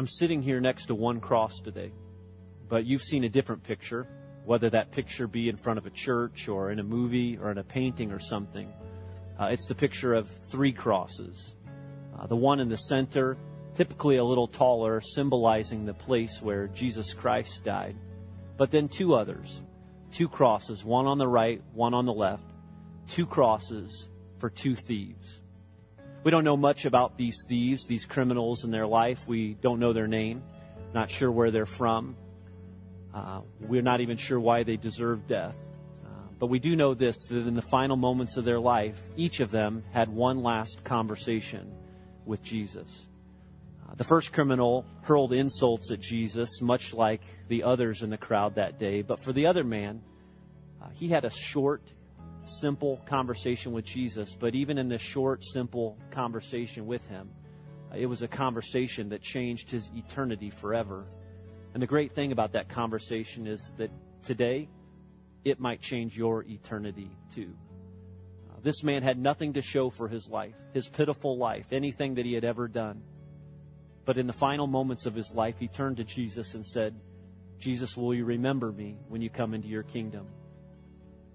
I'm sitting here next to one cross today, but you've seen a different picture, whether that picture be in front of a church or in a movie or in a painting or something. Uh, it's the picture of three crosses. Uh, the one in the center, typically a little taller, symbolizing the place where Jesus Christ died. But then two others, two crosses, one on the right, one on the left, two crosses for two thieves. We don't know much about these thieves, these criminals in their life. We don't know their name, not sure where they're from. Uh, we're not even sure why they deserve death. Uh, but we do know this that in the final moments of their life, each of them had one last conversation with Jesus. Uh, the first criminal hurled insults at Jesus, much like the others in the crowd that day. But for the other man, uh, he had a short simple conversation with Jesus, but even in this short, simple conversation with him, it was a conversation that changed his eternity forever. And the great thing about that conversation is that today, it might change your eternity too. This man had nothing to show for his life, his pitiful life, anything that he had ever done. But in the final moments of his life, he turned to Jesus and said, Jesus, will you remember me when you come into your kingdom?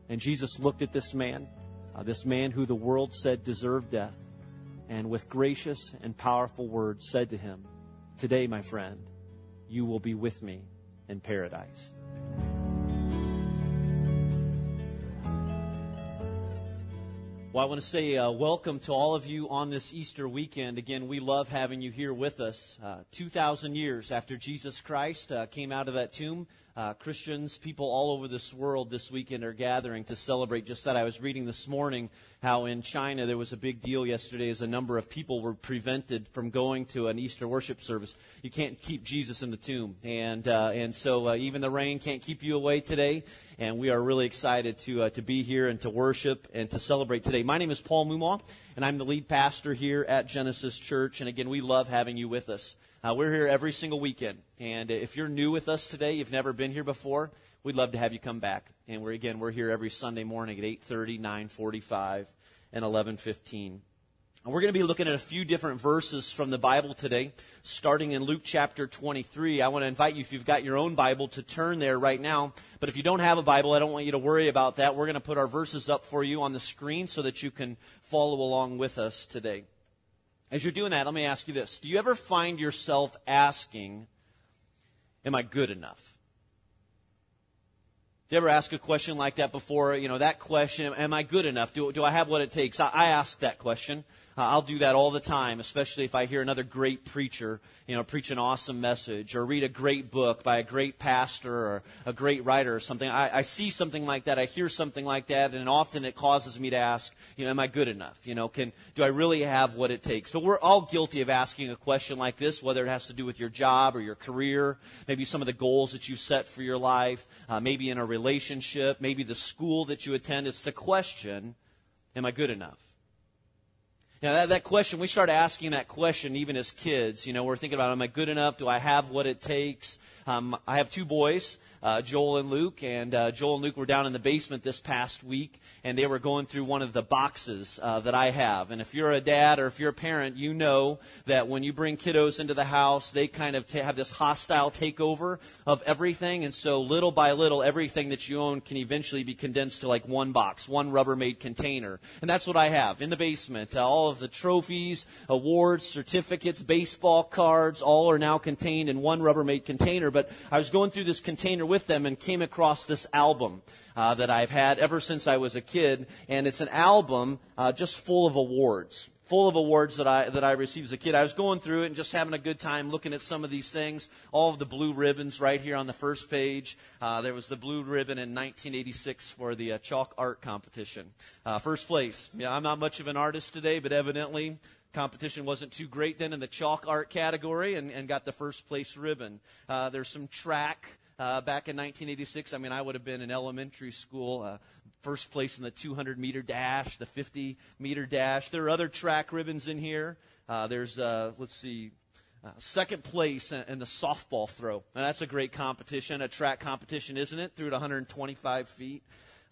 And Jesus looked at this man, uh, this man who the world said deserved death, and with gracious and powerful words said to him, Today, my friend, you will be with me in paradise. Well, I want to say uh, welcome to all of you on this Easter weekend. Again, we love having you here with us. Uh, 2,000 years after Jesus Christ uh, came out of that tomb, uh, Christians, people all over this world this weekend are gathering to celebrate just that. I was reading this morning how in China there was a big deal yesterday as a number of people were prevented from going to an Easter worship service. You can't keep Jesus in the tomb. And, uh, and so uh, even the rain can't keep you away today. And we are really excited to, uh, to be here and to worship and to celebrate today. My name is Paul Mumaw, and I'm the lead pastor here at Genesis Church. And again, we love having you with us. Uh, we're here every single weekend. And if you're new with us today, you've never been here before, we'd love to have you come back. And we're, again, we're here every Sunday morning at 8.30, 9.45, and 11.15. And we're going to be looking at a few different verses from the Bible today, starting in Luke chapter 23. I want to invite you, if you've got your own Bible, to turn there right now. But if you don't have a Bible, I don't want you to worry about that. We're going to put our verses up for you on the screen so that you can follow along with us today. As you're doing that, let me ask you this. Do you ever find yourself asking, Am I good enough? Do you ever ask a question like that before? You know, that question, am I good enough? Do, do I have what it takes? I, I ask that question. Uh, I'll do that all the time, especially if I hear another great preacher, you know, preach an awesome message or read a great book by a great pastor or a great writer or something. I, I see something like that. I hear something like that, and often it causes me to ask, you know, am I good enough? You know, can do I really have what it takes? So we're all guilty of asking a question like this, whether it has to do with your job or your career, maybe some of the goals that you've set for your life, uh, maybe in a relationship, maybe the school that you attend. It's the question, am I good enough? Now, that, that question, we start asking that question even as kids. You know, we're thinking about, am I good enough? Do I have what it takes? Um, I have two boys uh, Joel and Luke. And uh, Joel and Luke were down in the basement this past week, and they were going through one of the boxes uh, that I have. And if you're a dad or if you're a parent, you know that when you bring kiddos into the house, they kind of t- have this hostile takeover of everything. And so little by little, everything that you own can eventually be condensed to like one box, one Rubbermaid container. And that's what I have in the basement. Uh, all of the trophies, awards, certificates, baseball cards, all are now contained in one Rubbermaid container. But I was going through this container with with them and came across this album uh, that I've had ever since I was a kid, and it's an album uh, just full of awards full of awards that I that I received as a kid. I was going through it and just having a good time looking at some of these things. All of the blue ribbons right here on the first page. Uh, there was the blue ribbon in 1986 for the uh, chalk art competition. Uh, first place. Yeah, I'm not much of an artist today, but evidently competition wasn't too great then in the chalk art category and, and got the first place ribbon. Uh, there's some track uh, back in 1986. I mean, I would have been in elementary school, uh, first place in the 200 meter dash, the 50 meter dash. There are other track ribbons in here. Uh, there's, uh, let's see, uh, second place in, the softball throw. Now, that's a great competition, a track competition, isn't it? Threw at 125 feet.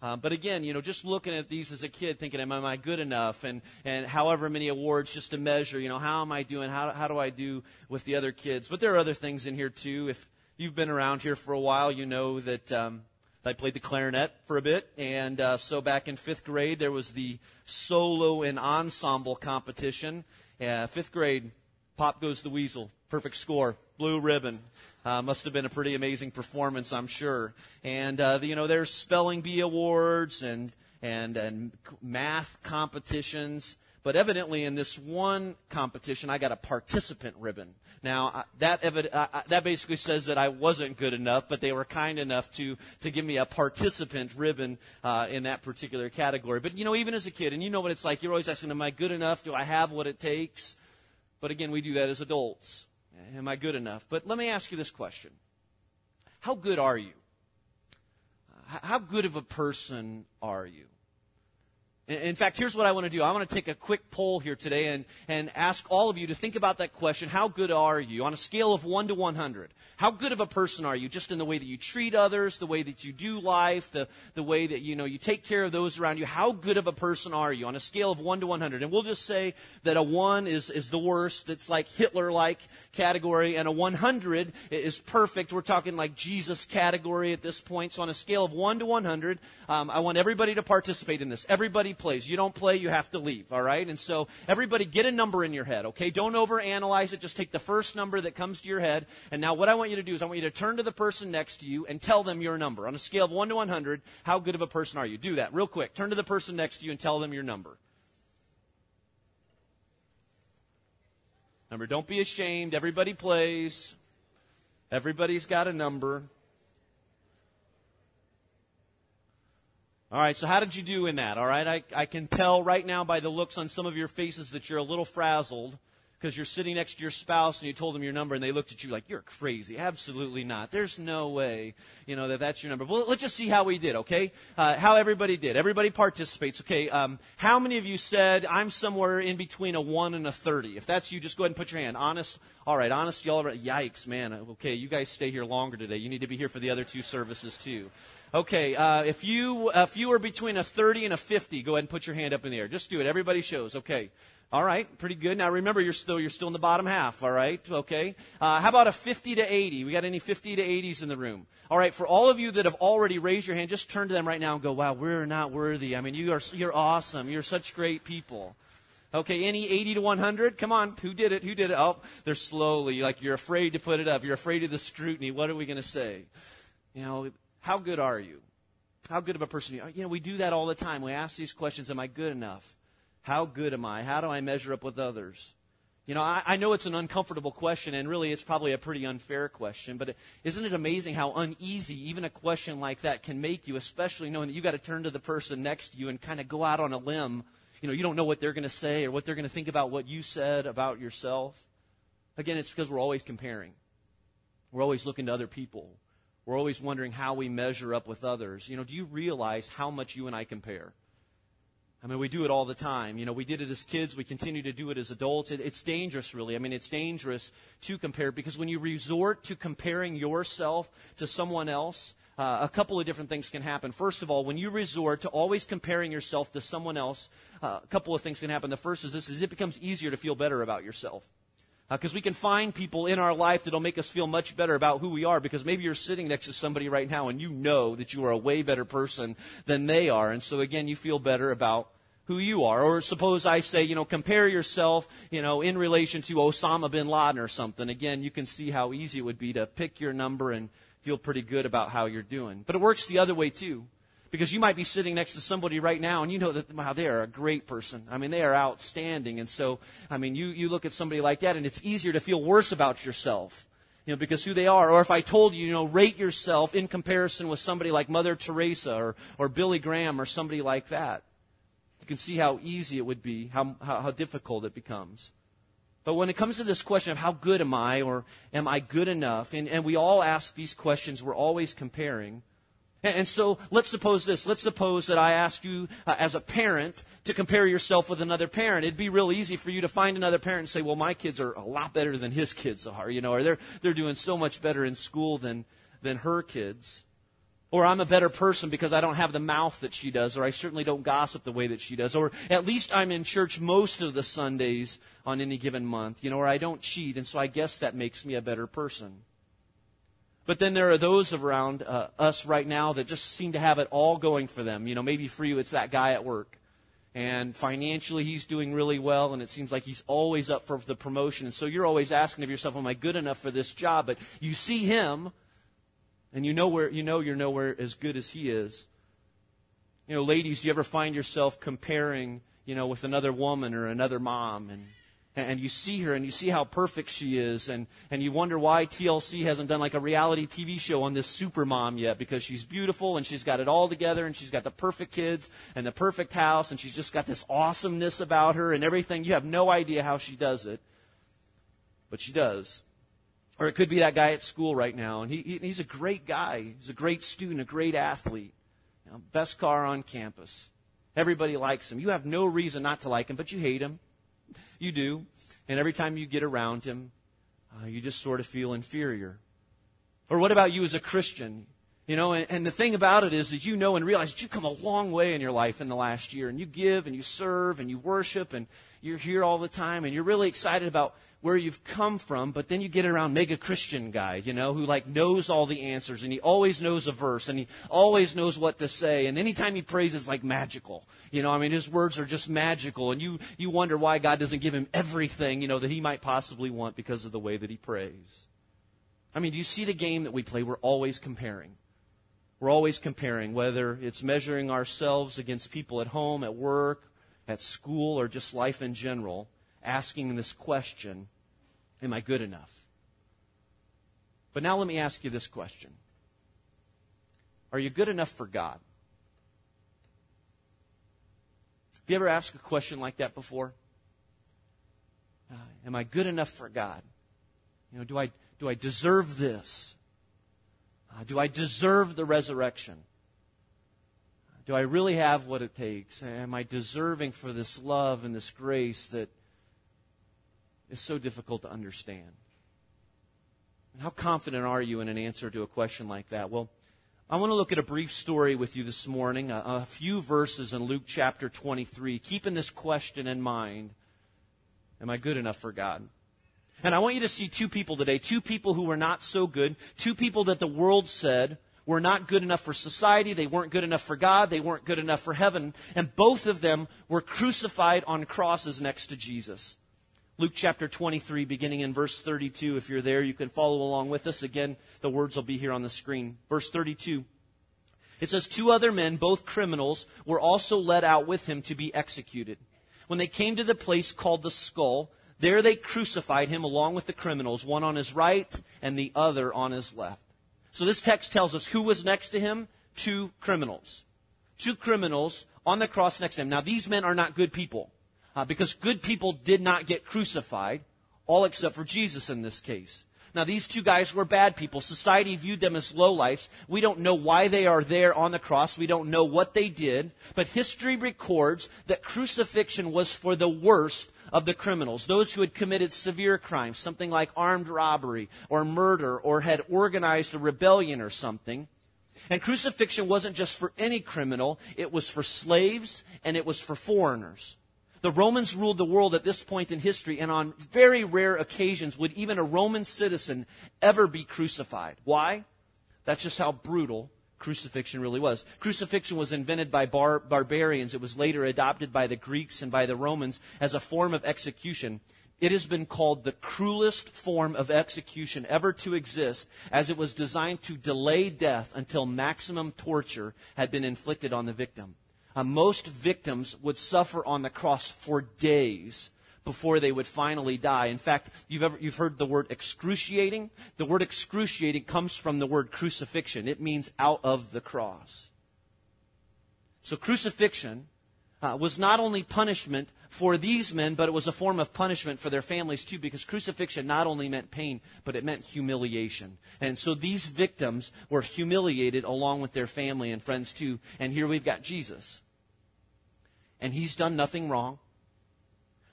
Uh, but again, you know, just looking at these as a kid, thinking, am I good enough? And, and however many awards just to measure, you know, how am I doing? How, how do I do with the other kids? But there are other things in here too. If you've been around here for a while, you know that, um, I played the clarinet for a bit. And, uh, so back in fifth grade, there was the solo and ensemble competition. Uh, fifth grade, Pop Goes the Weasel. Perfect score. Blue ribbon. Uh, must have been a pretty amazing performance, I'm sure. And uh, the, you know, there's spelling bee awards and and and math competitions. But evidently, in this one competition, I got a participant ribbon. Now that evi- uh, that basically says that I wasn't good enough, but they were kind enough to to give me a participant ribbon uh, in that particular category. But you know, even as a kid, and you know what it's like, you're always asking, "Am I good enough? Do I have what it takes?" But again, we do that as adults. Am I good enough? But let me ask you this question How good are you? How good of a person are you? In fact, here's what I want to do. I want to take a quick poll here today and, and ask all of you to think about that question. How good are you? On a scale of 1 to 100. How good of a person are you? Just in the way that you treat others, the way that you do life, the, the way that, you know, you take care of those around you. How good of a person are you? On a scale of 1 to 100. And we'll just say that a 1 is, is the worst. It's like Hitler-like category. And a 100 is perfect. We're talking like Jesus category at this point. So on a scale of 1 to 100, um, I want everybody to participate in this. Everybody plays. You don't play, you have to leave, all right? And so everybody get a number in your head, okay? Don't overanalyze it. Just take the first number that comes to your head. And now what I want you to do is I want you to turn to the person next to you and tell them your number. On a scale of 1 to 100, how good of a person are you? Do that real quick. Turn to the person next to you and tell them your number. Number, don't be ashamed. Everybody plays. Everybody's got a number. All right, so how did you do in that? All right, I, I can tell right now by the looks on some of your faces that you're a little frazzled because you're sitting next to your spouse and you told them your number and they looked at you like, you're crazy. Absolutely not. There's no way, you know, that that's your number. Well, let's just see how we did, okay? Uh, how everybody did. Everybody participates, okay? Um, how many of you said, I'm somewhere in between a 1 and a 30? If that's you, just go ahead and put your hand. Honest, all right, honest, y'all, are yikes, man. Okay, you guys stay here longer today. You need to be here for the other two services too. Okay, uh, if you if you are between a 30 and a 50, go ahead and put your hand up in the air. Just do it. Everybody shows. Okay. All right, pretty good. Now remember, you're still you're still in the bottom half. All right, okay. Uh, how about a 50 to 80? We got any 50 to 80s in the room? All right, for all of you that have already raised your hand, just turn to them right now and go, "Wow, we're not worthy. I mean, you are you're awesome. You're such great people." Okay, any 80 to 100? Come on, who did it? Who did it? Oh, they're slowly, like you're afraid to put it up. You're afraid of the scrutiny. What are we going to say? You know, how good are you? How good of a person are you? You know, we do that all the time. We ask these questions Am I good enough? How good am I? How do I measure up with others? You know, I, I, know it's an uncomfortable question, and really it's probably a pretty unfair question, but is not it amazing how uneasy even a question like that can make you, especially knowing that you've got to turn to the person next to you and kind of go out on a limb. You know, you don't know what they're going to say or what they're going to think about what you said about yourself. Again, it's because we're always comparing. We're always looking to other people. We're always wondering how we measure up with others. You know, do you realize how much you and I compare? I mean, we do it all the time. You know, we did it as kids. We continue to do it as adults. It, it's dangerous, really. I mean, it's dangerous to compare because when you resort to comparing yourself to someone else, uh, a couple of different things can happen. First of all, when you resort to always comparing yourself to someone else, uh, a couple of things can happen. The first is this: is it becomes easier to feel better about yourself. Because uh, we can find people in our life that'll make us feel much better about who we are because maybe you're sitting next to somebody right now and you know that you are a way better person than they are. And so again, you feel better about who you are. Or suppose I say, you know, compare yourself, you know, in relation to Osama bin Laden or something. Again, you can see how easy it would be to pick your number and feel pretty good about how you're doing. But it works the other way too. Because you might be sitting next to somebody right now and you know that, wow, they are a great person. I mean, they are outstanding. And so, I mean, you, you look at somebody like that and it's easier to feel worse about yourself. You know, because who they are. Or if I told you, you know, rate yourself in comparison with somebody like Mother Teresa or, or Billy Graham or somebody like that you can see how easy it would be, how, how, how difficult it becomes. But when it comes to this question of how good am I or am I good enough, and, and we all ask these questions, we're always comparing. And, so let's suppose this. Let's suppose that I ask you uh, as a parent to compare yourself with another parent. It'd be real easy for you to find another parent and say, well, my kids are a lot better than his kids are, you know, or they're, they're doing so much better in school than, than her kids. Or I'm a better person because I don't have the mouth that she does, or I certainly don't gossip the way that she does, or at least I'm in church most of the Sundays on any given month, you know, or I don't cheat, and so I guess that makes me a better person. But then there are those around uh, us right now that just seem to have it all going for them. You know, maybe for you it's that guy at work. And financially he's doing really well and it seems like he's always up for the promotion. And so you're always asking of yourself, am I good enough for this job? But you see him and you know where you know you're nowhere as good as he is. You know, ladies, do you ever find yourself comparing, you know, with another woman or another mom and and you see her and you see how perfect she is and, and you wonder why TLC hasn't done like a reality TV show on this super mom yet because she's beautiful and she's got it all together and she's got the perfect kids and the perfect house and she's just got this awesomeness about her and everything. You have no idea how she does it, but she does. Or it could be that guy at school right now and he, he he's a great guy. He's a great student, a great athlete. You know, best car on campus. Everybody likes him. You have no reason not to like him, but you hate him. You do. And every time you get around him, uh, you just sort of feel inferior. Or what about you as a Christian? You know, and, and, the thing about it is that you know and realize that you've come a long way in your life in the last year, and you give and you serve and you worship and you're here all the time, and you're really excited about where you've come from, but then you get around mega Christian guy, you know, who like knows all the answers and he always knows a verse and he always knows what to say, and anytime he prays it's like magical. You know, I mean his words are just magical, and you you wonder why God doesn't give him everything, you know, that he might possibly want because of the way that he prays. I mean, do you see the game that we play? We're always comparing. We're always comparing, whether it's measuring ourselves against people at home, at work, at school, or just life in general, asking this question Am I good enough? But now let me ask you this question Are you good enough for God? Have you ever asked a question like that before? Uh, am I good enough for God? You know, do I, do I deserve this? Uh, do I deserve the resurrection? Do I really have what it takes? Am I deserving for this love and this grace that is so difficult to understand? And how confident are you in an answer to a question like that? Well, I want to look at a brief story with you this morning, a, a few verses in Luke chapter 23, keeping this question in mind Am I good enough for God? And I want you to see two people today, two people who were not so good, two people that the world said were not good enough for society, they weren't good enough for God, they weren't good enough for heaven, and both of them were crucified on crosses next to Jesus. Luke chapter 23, beginning in verse 32. If you're there, you can follow along with us. Again, the words will be here on the screen. Verse 32. It says, Two other men, both criminals, were also led out with him to be executed. When they came to the place called the skull, there they crucified him along with the criminals, one on his right and the other on his left. So this text tells us who was next to him? Two criminals. Two criminals on the cross next to him. Now these men are not good people, uh, because good people did not get crucified, all except for Jesus in this case. Now, these two guys were bad people. Society viewed them as lowlifes. We don't know why they are there on the cross. We don't know what they did. But history records that crucifixion was for the worst of the criminals, those who had committed severe crimes, something like armed robbery or murder or had organized a rebellion or something. And crucifixion wasn't just for any criminal, it was for slaves and it was for foreigners. The Romans ruled the world at this point in history, and on very rare occasions would even a Roman citizen ever be crucified. Why? That's just how brutal crucifixion really was. Crucifixion was invented by bar- barbarians. It was later adopted by the Greeks and by the Romans as a form of execution. It has been called the cruelest form of execution ever to exist, as it was designed to delay death until maximum torture had been inflicted on the victim. Uh, most victims would suffer on the cross for days before they would finally die. In fact, you've, ever, you've heard the word excruciating. The word excruciating comes from the word crucifixion. It means out of the cross. So crucifixion uh, was not only punishment for these men, but it was a form of punishment for their families too, because crucifixion not only meant pain, but it meant humiliation. And so these victims were humiliated along with their family and friends too. And here we've got Jesus. And he's done nothing wrong.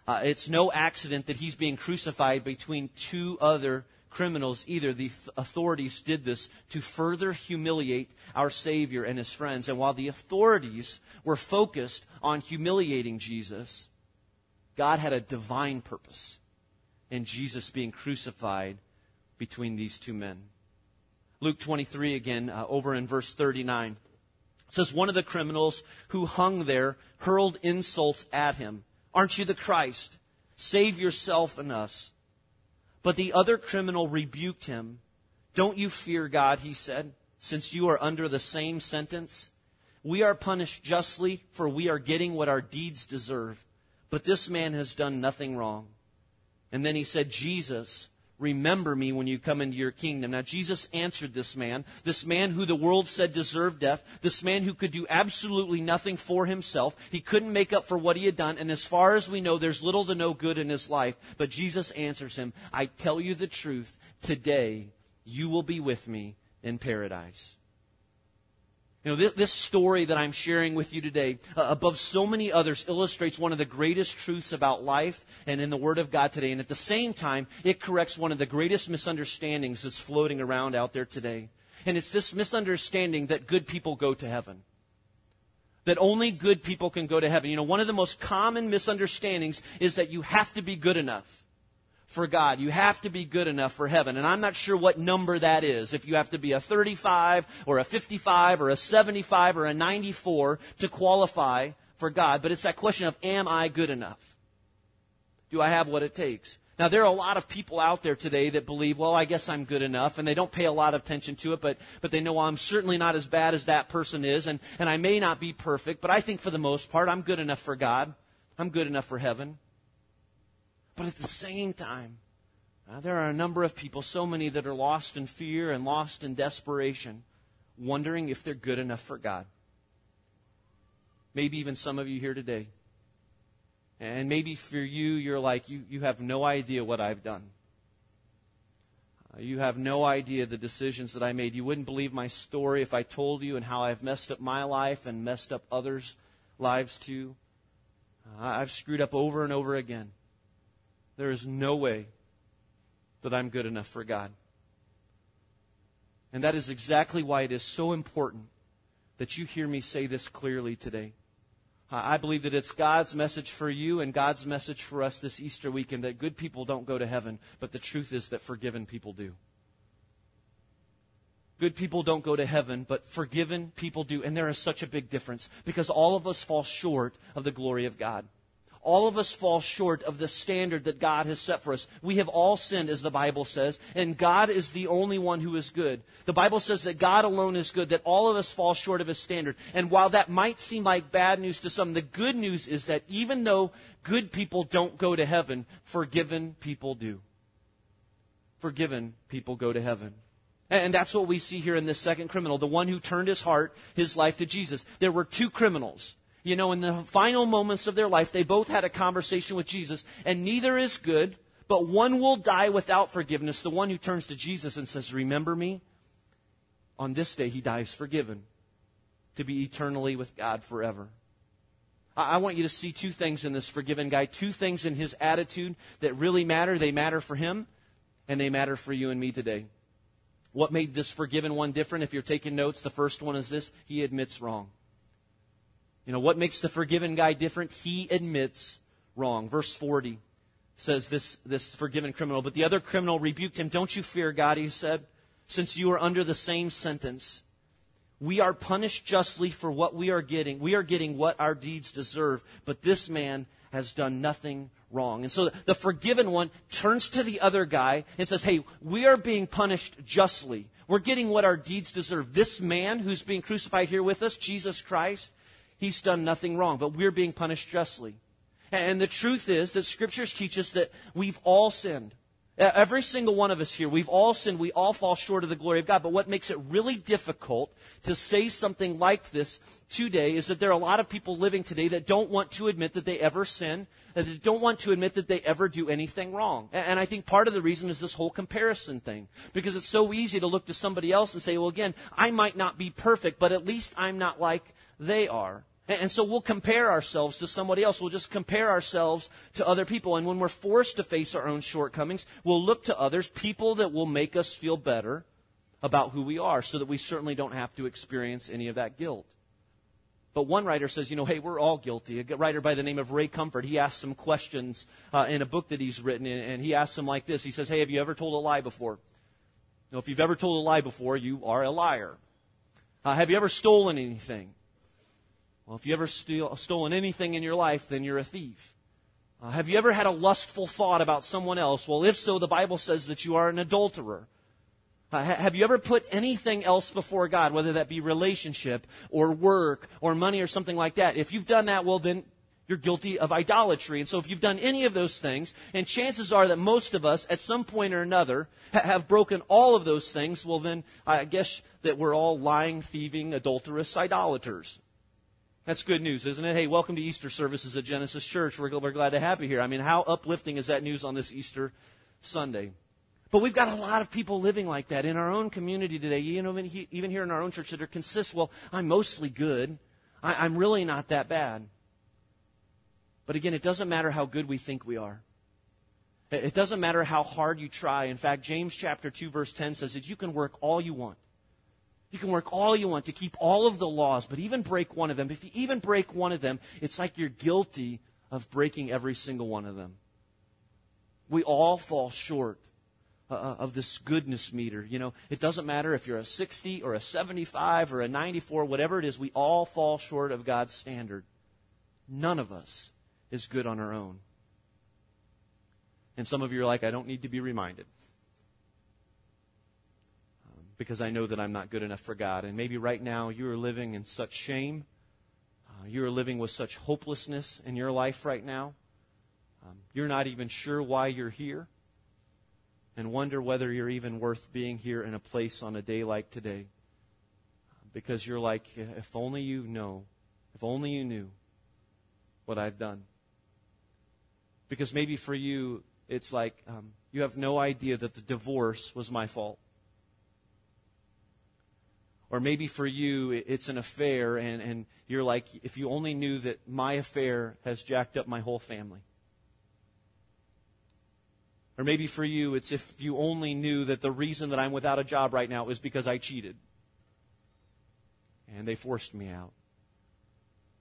Uh, it's no accident that he's being crucified between two other criminals either. The authorities did this to further humiliate our Savior and his friends. And while the authorities were focused on humiliating Jesus, God had a divine purpose in Jesus being crucified between these two men. Luke 23 again, uh, over in verse 39. says, One of the criminals who hung there hurled insults at him. Aren't you the Christ? Save yourself and us. But the other criminal rebuked him. Don't you fear God, he said, since you are under the same sentence? We are punished justly, for we are getting what our deeds deserve. But this man has done nothing wrong. And then he said, Jesus, remember me when you come into your kingdom. Now, Jesus answered this man, this man who the world said deserved death, this man who could do absolutely nothing for himself. He couldn't make up for what he had done. And as far as we know, there's little to no good in his life. But Jesus answers him, I tell you the truth. Today, you will be with me in paradise. You know, this, this, story that I'm sharing with you today, uh, above so many others, illustrates one of the greatest truths about life and in the Word of God today. And at the same time, it corrects one of the greatest misunderstandings that's floating around out there today. And it's this misunderstanding that good people go to heaven. That only good people can go to heaven. You know, one of the most common misunderstandings is that you have to be good enough for God. You have to be good enough for heaven. And I'm not sure what number that is. If you have to be a 35 or a 55 or a 75 or a 94 to qualify for God. But it's that question of, am I good enough? Do I have what it takes? Now, there are a lot of people out there today that believe, well, I guess I'm good enough, and they don't pay a lot of attention to it, but, but they know well, I'm certainly not as bad as that person is, and, and I may not be perfect, but I think for the most part, I'm good enough for God. I'm good enough for heaven. But at the same time, uh, there are a number of people, so many that are lost in fear and lost in desperation, wondering if they're good enough for God. Maybe even some of you here today. And maybe for you, you're like, you, you have no idea what I've done. Uh, you have no idea the decisions that I made. You wouldn't believe my story if I told you and how I've messed up my life and messed up others' lives too. Uh, I've screwed up over and over again. There is no way that I'm good enough for God. And that is exactly why it is so important that you hear me say this clearly today. I believe that it's God's message for you and God's message for us this Easter weekend that good people don't go to heaven, but the truth is that forgiven people do. Good people don't go to heaven, but forgiven people do. And there is such a big difference because all of us fall short of the glory of God. All of us fall short of the standard that God has set for us. We have all sinned, as the Bible says, and God is the only one who is good. The Bible says that God alone is good, that all of us fall short of his standard. And while that might seem like bad news to some, the good news is that even though good people don't go to heaven, forgiven people do. Forgiven people go to heaven. And that's what we see here in this second criminal, the one who turned his heart, his life to Jesus. There were two criminals. You know, in the final moments of their life, they both had a conversation with Jesus, and neither is good, but one will die without forgiveness. The one who turns to Jesus and says, Remember me? On this day, he dies forgiven to be eternally with God forever. I want you to see two things in this forgiven guy, two things in his attitude that really matter. They matter for him, and they matter for you and me today. What made this forgiven one different? If you're taking notes, the first one is this he admits wrong. You know, what makes the forgiven guy different? He admits wrong. Verse 40 says this, this forgiven criminal, but the other criminal rebuked him. Don't you fear God, he said, since you are under the same sentence. We are punished justly for what we are getting. We are getting what our deeds deserve, but this man has done nothing wrong. And so the forgiven one turns to the other guy and says, Hey, we are being punished justly. We're getting what our deeds deserve. This man who's being crucified here with us, Jesus Christ, he's done nothing wrong, but we're being punished justly. And the truth is that scriptures teach us that we've all sinned. Every single one of us here, we've all sinned. We all fall short of the glory of God. But what makes it really difficult to say something like this today is that there are a lot of people living today that don't want to admit that they ever sin, that don't want to admit that they ever do anything wrong. And I think part of the reason is this whole comparison thing. Because it's so easy to look to somebody else and say, well, again, I might not be perfect, but at least I'm not like they are. And so we'll compare ourselves to somebody else. We'll just compare ourselves to other people. And when we're forced to face our own shortcomings, we'll look to others, people that will make us feel better about who we are, so that we certainly don't have to experience any of that guilt. But one writer says, you know, hey, we're all guilty. A writer by the name of Ray Comfort, he asks some questions uh, in a book that he's written, and he asks them like this. He says, hey, have you ever told a lie before? You know, if you've ever told a lie before, you are a liar. Uh, have you ever stolen anything? Well, if you ever steal, stolen anything in your life, then you're a thief. Uh, have you ever had a lustful thought about someone else? Well, if so, the Bible says that you are an adulterer. Uh, have you ever put anything else before God, whether that be relationship or work or money or something like that? If you've done that, well, then you're guilty of idolatry. And so if you've done any of those things, and chances are that most of us at some point or another ha- have broken all of those things, well, then I guess that we're all lying, thieving, adulterous idolaters. That's good news, isn't it? Hey, welcome to Easter services at Genesis Church. We're, we're glad to have you here. I mean, how uplifting is that news on this Easter Sunday? But we've got a lot of people living like that in our own community today, you know, even here in our own church that are consist, well, I'm mostly good. I, I'm really not that bad. But again, it doesn't matter how good we think we are. It doesn't matter how hard you try. In fact, James chapter 2 verse 10 says that you can work all you want. You can work all you want to keep all of the laws, but even break one of them. If you even break one of them, it's like you're guilty of breaking every single one of them. We all fall short uh, uh, of this goodness meter. You know, it doesn't matter if you're a 60 or a 75 or a 94, whatever it is, we all fall short of God's standard. None of us is good on our own. And some of you are like, I don't need to be reminded. Because I know that I'm not good enough for God. And maybe right now you are living in such shame. Uh, you are living with such hopelessness in your life right now. Um, you're not even sure why you're here and wonder whether you're even worth being here in a place on a day like today. Because you're like, if only you know, if only you knew what I've done. Because maybe for you, it's like um, you have no idea that the divorce was my fault. Or maybe for you, it's an affair, and, and you're like, if you only knew that my affair has jacked up my whole family. Or maybe for you, it's if you only knew that the reason that I'm without a job right now is because I cheated. And they forced me out.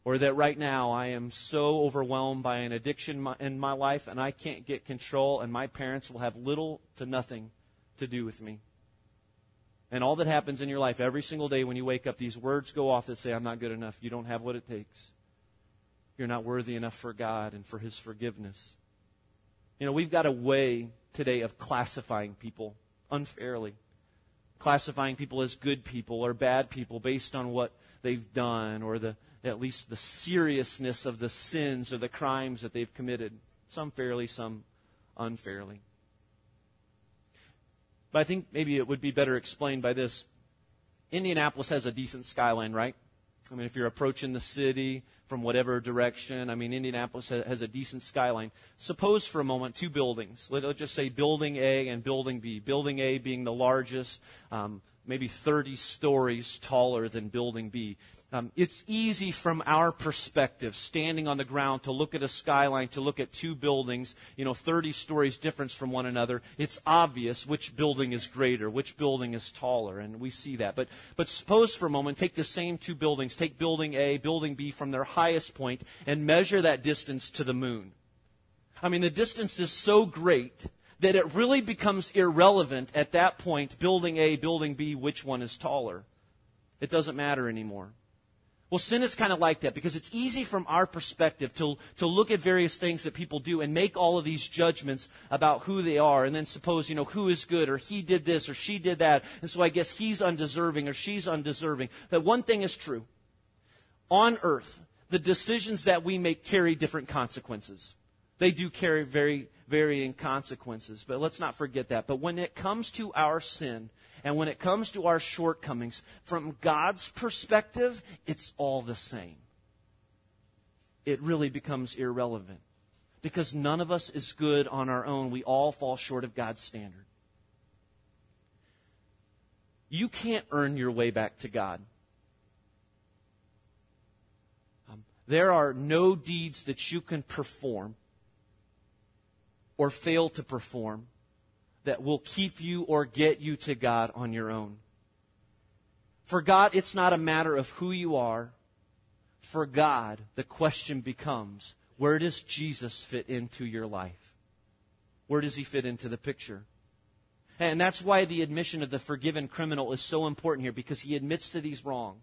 Or that right now I am so overwhelmed by an addiction in my life and I can't get control and my parents will have little to nothing to do with me. And all that happens in your life every single day when you wake up, these words go off that say, I'm not good enough. You don't have what it takes. You're not worthy enough for God and for His forgiveness. You know, we've got a way today of classifying people unfairly. Classifying people as good people or bad people based on what they've done or the, at least the seriousness of the sins or the crimes that they've committed. Some fairly, some unfairly. But I think maybe it would be better explained by this. Indianapolis has a decent skyline, right? I mean, if you're approaching the city from whatever direction, I mean, Indianapolis has a decent skyline. Suppose for a moment two buildings. Let's just say Building A and Building B. Building A being the largest, um, maybe 30 stories taller than Building B. Um, it's easy from our perspective, standing on the ground, to look at a skyline, to look at two buildings, you know, 30 stories difference from one another. It's obvious which building is greater, which building is taller, and we see that. But, but suppose for a moment, take the same two buildings, take building A, building B from their highest point, and measure that distance to the moon. I mean, the distance is so great that it really becomes irrelevant at that point, building A, building B, which one is taller. It doesn't matter anymore. Well, sin is kind of like that because it's easy from our perspective to, to look at various things that people do and make all of these judgments about who they are and then suppose, you know, who is good or he did this or she did that. And so I guess he's undeserving or she's undeserving. But one thing is true. On earth, the decisions that we make carry different consequences. They do carry very varying consequences, but let's not forget that. But when it comes to our sin, and when it comes to our shortcomings, from God's perspective, it's all the same. It really becomes irrelevant. Because none of us is good on our own. We all fall short of God's standard. You can't earn your way back to God. Um, there are no deeds that you can perform or fail to perform that will keep you or get you to God on your own. For God, it's not a matter of who you are. For God, the question becomes, where does Jesus fit into your life? Where does he fit into the picture? And that's why the admission of the forgiven criminal is so important here, because he admits that he's wrong.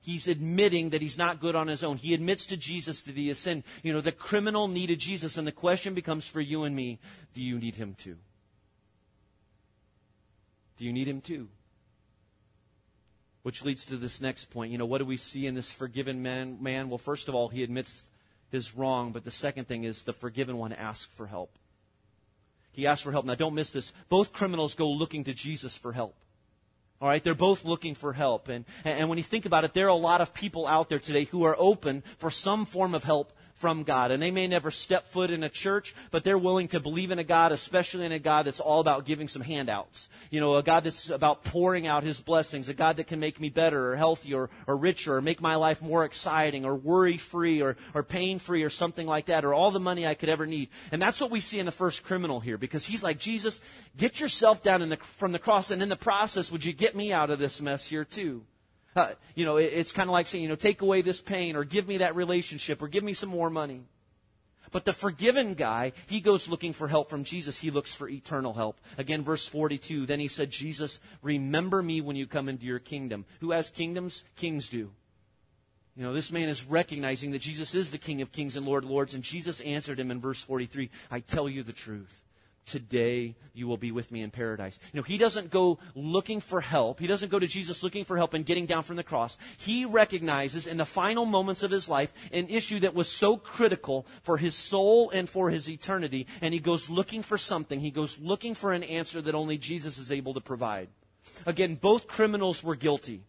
He's admitting that he's not good on his own. He admits to Jesus that he has sinned. You know, the criminal needed Jesus, and the question becomes for you and me do you need him too? Do you need him too? Which leads to this next point. You know, what do we see in this forgiven man? man? Well, first of all, he admits his wrong, but the second thing is the forgiven one asks for help. He asks for help. Now, don't miss this. Both criminals go looking to Jesus for help. All right, they're both looking for help. And, and when you think about it, there are a lot of people out there today who are open for some form of help from God. And they may never step foot in a church, but they're willing to believe in a God, especially in a God that's all about giving some handouts. You know, a God that's about pouring out his blessings, a God that can make me better or healthier or, richer or make my life more exciting or worry free or, or pain free or something like that or all the money I could ever need. And that's what we see in the first criminal here because he's like, Jesus, get yourself down the, from the cross and in the process, would you get me out of this mess here too? Uh, you know, it, it's kind of like saying, you know, take away this pain or give me that relationship or give me some more money. But the forgiven guy, he goes looking for help from Jesus. He looks for eternal help. Again, verse 42. Then he said, Jesus, remember me when you come into your kingdom. Who has kingdoms? Kings do. You know, this man is recognizing that Jesus is the King of kings and Lord of lords. And Jesus answered him in verse 43 I tell you the truth today you will be with me in paradise. You know, he doesn't go looking for help. He doesn't go to Jesus looking for help and getting down from the cross. He recognizes in the final moments of his life an issue that was so critical for his soul and for his eternity, and he goes looking for something. He goes looking for an answer that only Jesus is able to provide. Again, both criminals were guilty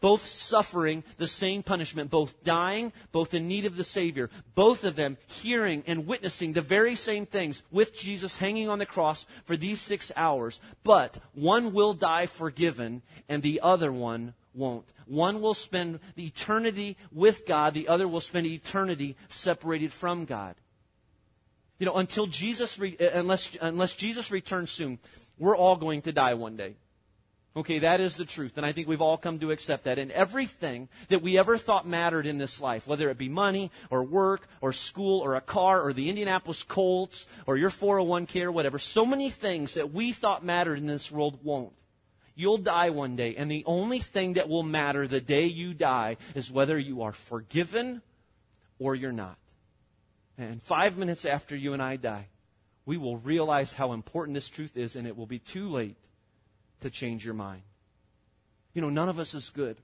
both suffering the same punishment, both dying, both in need of the Savior, both of them hearing and witnessing the very same things with Jesus hanging on the cross for these six hours. But one will die forgiven and the other one won't. One will spend eternity with God, the other will spend eternity separated from God. You know, until Jesus, re- uh, unless, unless Jesus returns soon, we're all going to die one day. Okay, that is the truth. And I think we've all come to accept that. And everything that we ever thought mattered in this life, whether it be money or work or school or a car or the Indianapolis Colts or your 401k or whatever, so many things that we thought mattered in this world won't. You'll die one day, and the only thing that will matter the day you die is whether you are forgiven or you're not. And five minutes after you and I die, we will realize how important this truth is, and it will be too late to change your mind. You know, none of us is good.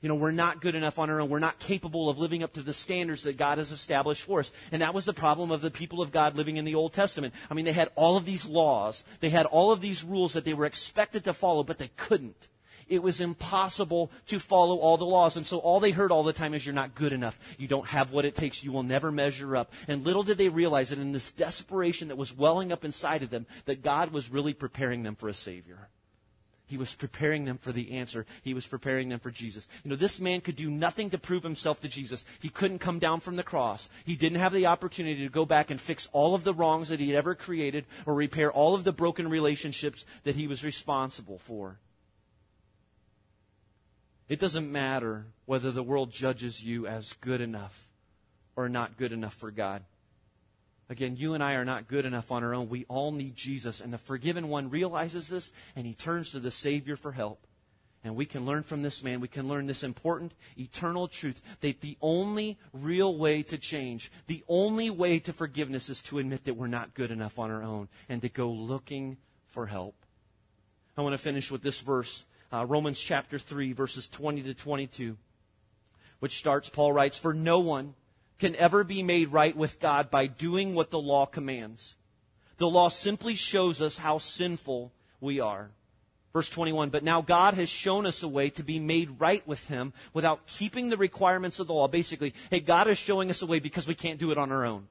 You know, we're not good enough on our own. We're not capable of living up to the standards that God has established for us. And that was the problem of the people of God living in the Old Testament. I mean, they had all of these laws. They had all of these rules that they were expected to follow, but they couldn't. It was impossible to follow all the laws. And so all they heard all the time is you're not good enough. You don't have what it takes. You will never measure up. And little did they realize that in this desperation that was welling up inside of them, that God was really preparing them for a Savior. He was preparing them for the answer. He was preparing them for Jesus. You know, this man could do nothing to prove himself to Jesus. He couldn't come down from the cross. He didn't have the opportunity to go back and fix all of the wrongs that he had ever created or repair all of the broken relationships that he was responsible for. It doesn't matter whether the world judges you as good enough or not good enough for God. Again, you and I are not good enough on our own. We all need Jesus. And the forgiven one realizes this and he turns to the Savior for help. And we can learn from this man, we can learn this important eternal truth that the only real way to change, the only way to forgiveness is to admit that we're not good enough on our own and to go looking for help. I want to finish with this verse, uh, Romans chapter 3, verses 20 to 22, which starts, Paul writes, For no one can ever be made right with God by doing what the law commands. The law simply shows us how sinful we are. Verse 21, but now God has shown us a way to be made right with Him without keeping the requirements of the law. Basically, hey, God is showing us a way because we can't do it on our own.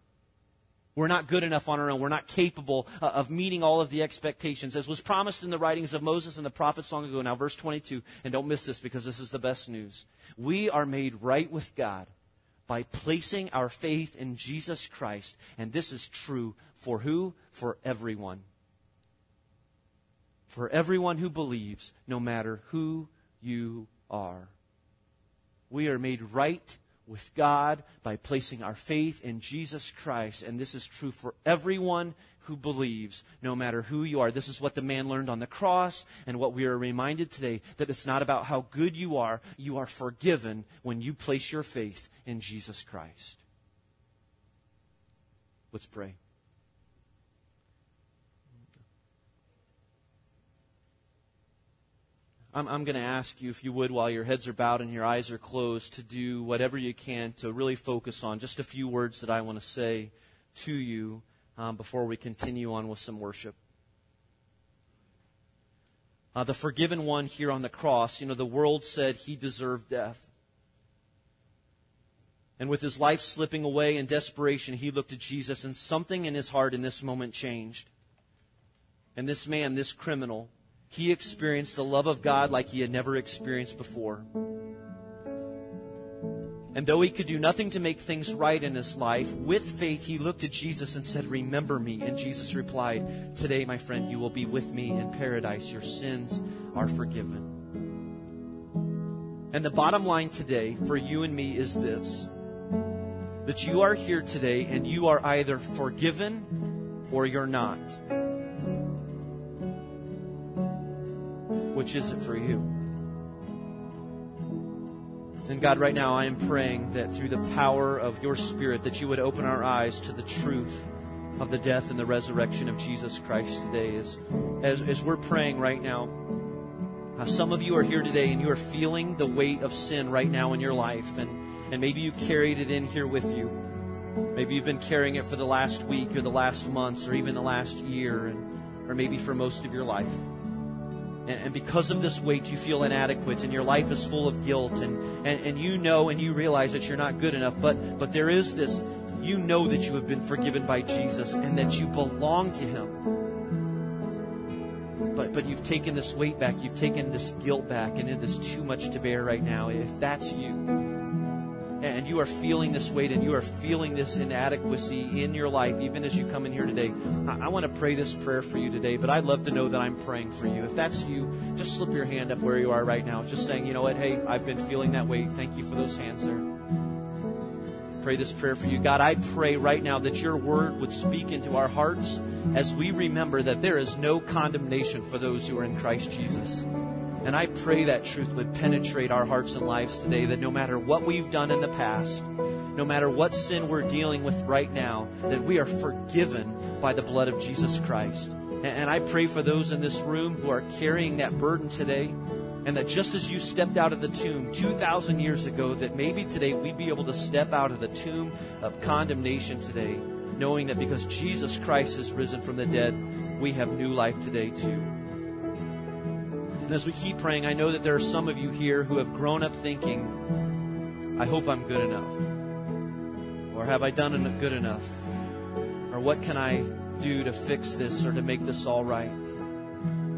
We're not good enough on our own. We're not capable uh, of meeting all of the expectations. As was promised in the writings of Moses and the prophets long ago. Now, verse 22, and don't miss this because this is the best news. We are made right with God by placing our faith in Jesus Christ. And this is true for who? For everyone. For everyone who believes, no matter who you are. We are made right with God by placing our faith in Jesus Christ. And this is true for everyone who believes, no matter who you are. This is what the man learned on the cross and what we are reminded today that it's not about how good you are. You are forgiven when you place your faith in Jesus Christ. Let's pray. I'm, I'm going to ask you, if you would, while your heads are bowed and your eyes are closed, to do whatever you can to really focus on just a few words that I want to say to you um, before we continue on with some worship. Uh, the forgiven one here on the cross, you know, the world said he deserved death. And with his life slipping away in desperation, he looked at Jesus, and something in his heart in this moment changed. And this man, this criminal, he experienced the love of God like he had never experienced before. And though he could do nothing to make things right in his life, with faith he looked at Jesus and said, Remember me. And Jesus replied, Today, my friend, you will be with me in paradise. Your sins are forgiven. And the bottom line today for you and me is this that you are here today and you are either forgiven or you're not. Which is it for you? And God, right now I am praying that through the power of your Spirit that you would open our eyes to the truth of the death and the resurrection of Jesus Christ today. As, as, as we're praying right now, uh, some of you are here today and you are feeling the weight of sin right now in your life. And, and maybe you carried it in here with you. Maybe you've been carrying it for the last week or the last months or even the last year and, or maybe for most of your life and because of this weight, you feel inadequate and your life is full of guilt and, and, and you know and you realize that you're not good enough. But, but there is this, you know that you have been forgiven by Jesus and that you belong to Him. But, but you've taken this weight back, you've taken this guilt back, and it is too much to bear right now. If that's you, and you are feeling this weight and you are feeling this inadequacy in your life, even as you come in here today, I, I want to pray this prayer for you today, but I'd love to know that I'm praying for you. If that's you, just slip your hand up where you are right now, just saying, you know what, hey, I've been feeling that weight. Thank you for those hands there. Pray this prayer for you. God, I pray right now that your word would speak into our hearts as we remember that there is no condemnation for those who are in Christ Jesus. And I pray that truth would penetrate our hearts and lives today, that no matter what we've done in the past, no matter what sin we're dealing with right now, that we are forgiven by the blood of Jesus Christ. And I pray for those in this room who are carrying that burden today, and that just as you stepped out of the tomb 2,000 years ago, that maybe today we'd be able to step out of the tomb of condemnation today, knowing that because Jesus Christ has risen from the dead, we have new life today too. And as we keep praying, I know that there are some of you here who have grown up thinking, I hope I'm good enough. Or have I done good enough? Or what can I do to fix this or to make this all right?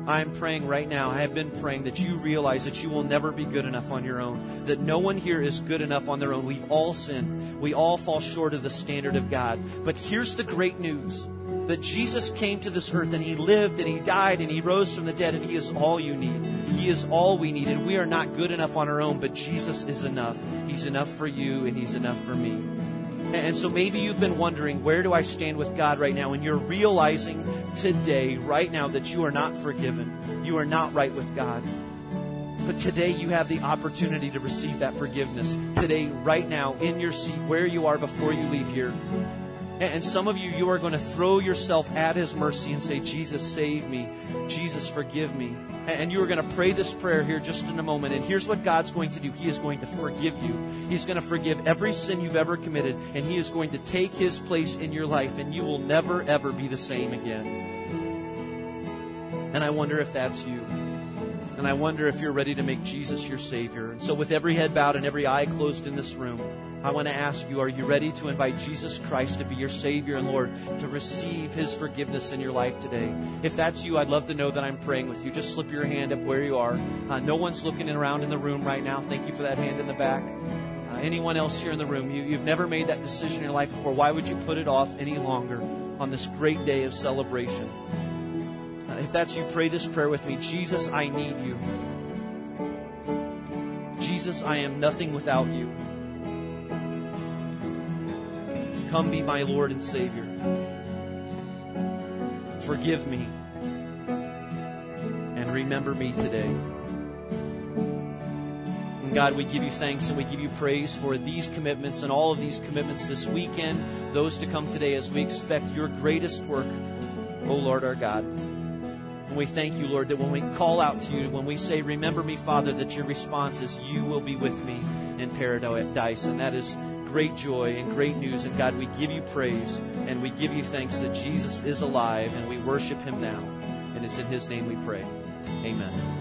I'm praying right now, I have been praying that you realize that you will never be good enough on your own, that no one here is good enough on their own. We've all sinned. We all fall short of the standard of God. But here's the great news that Jesus came to this earth and he lived and he died and he rose from the dead and he is all you need. He is all we need. And we are not good enough on our own, but Jesus is enough. He's enough for you and he's enough for me. And so maybe you've been wondering, where do I stand with God right now? And you're realizing today, right now, that you are not forgiven. You are not right with God. But today you have the opportunity to receive that forgiveness. Today, right now, in your seat, where you are before you leave here. And some of you, you are going to throw yourself at His mercy and say, Jesus, save me. Jesus, forgive me. And you are going to pray this prayer here just in a moment. And here's what God's going to do He is going to forgive you. He's going to forgive every sin you've ever committed. And He is going to take His place in your life. And you will never, ever be the same again. And I wonder if that's you. And I wonder if you're ready to make Jesus your Savior. And so, with every head bowed and every eye closed in this room, I want to ask you, are you ready to invite Jesus Christ to be your Savior and Lord, to receive His forgiveness in your life today? If that's you, I'd love to know that I'm praying with you. Just slip your hand up where you are. Uh, no one's looking around in the room right now. Thank you for that hand in the back. Uh, anyone else here in the room, you, you've never made that decision in your life before. Why would you put it off any longer on this great day of celebration? Uh, if that's you, pray this prayer with me. Jesus, I need you. Jesus, I am nothing without you. Come be my Lord and Savior. Forgive me and remember me today. And God, we give you thanks and we give you praise for these commitments and all of these commitments this weekend, those to come today as we expect your greatest work, O Lord our God. And we thank you, Lord, that when we call out to you, when we say, Remember me, Father, that your response is, You will be with me in paradise. And that is great joy and great news. And God, we give you praise and we give you thanks that Jesus is alive and we worship him now. And it's in his name we pray. Amen.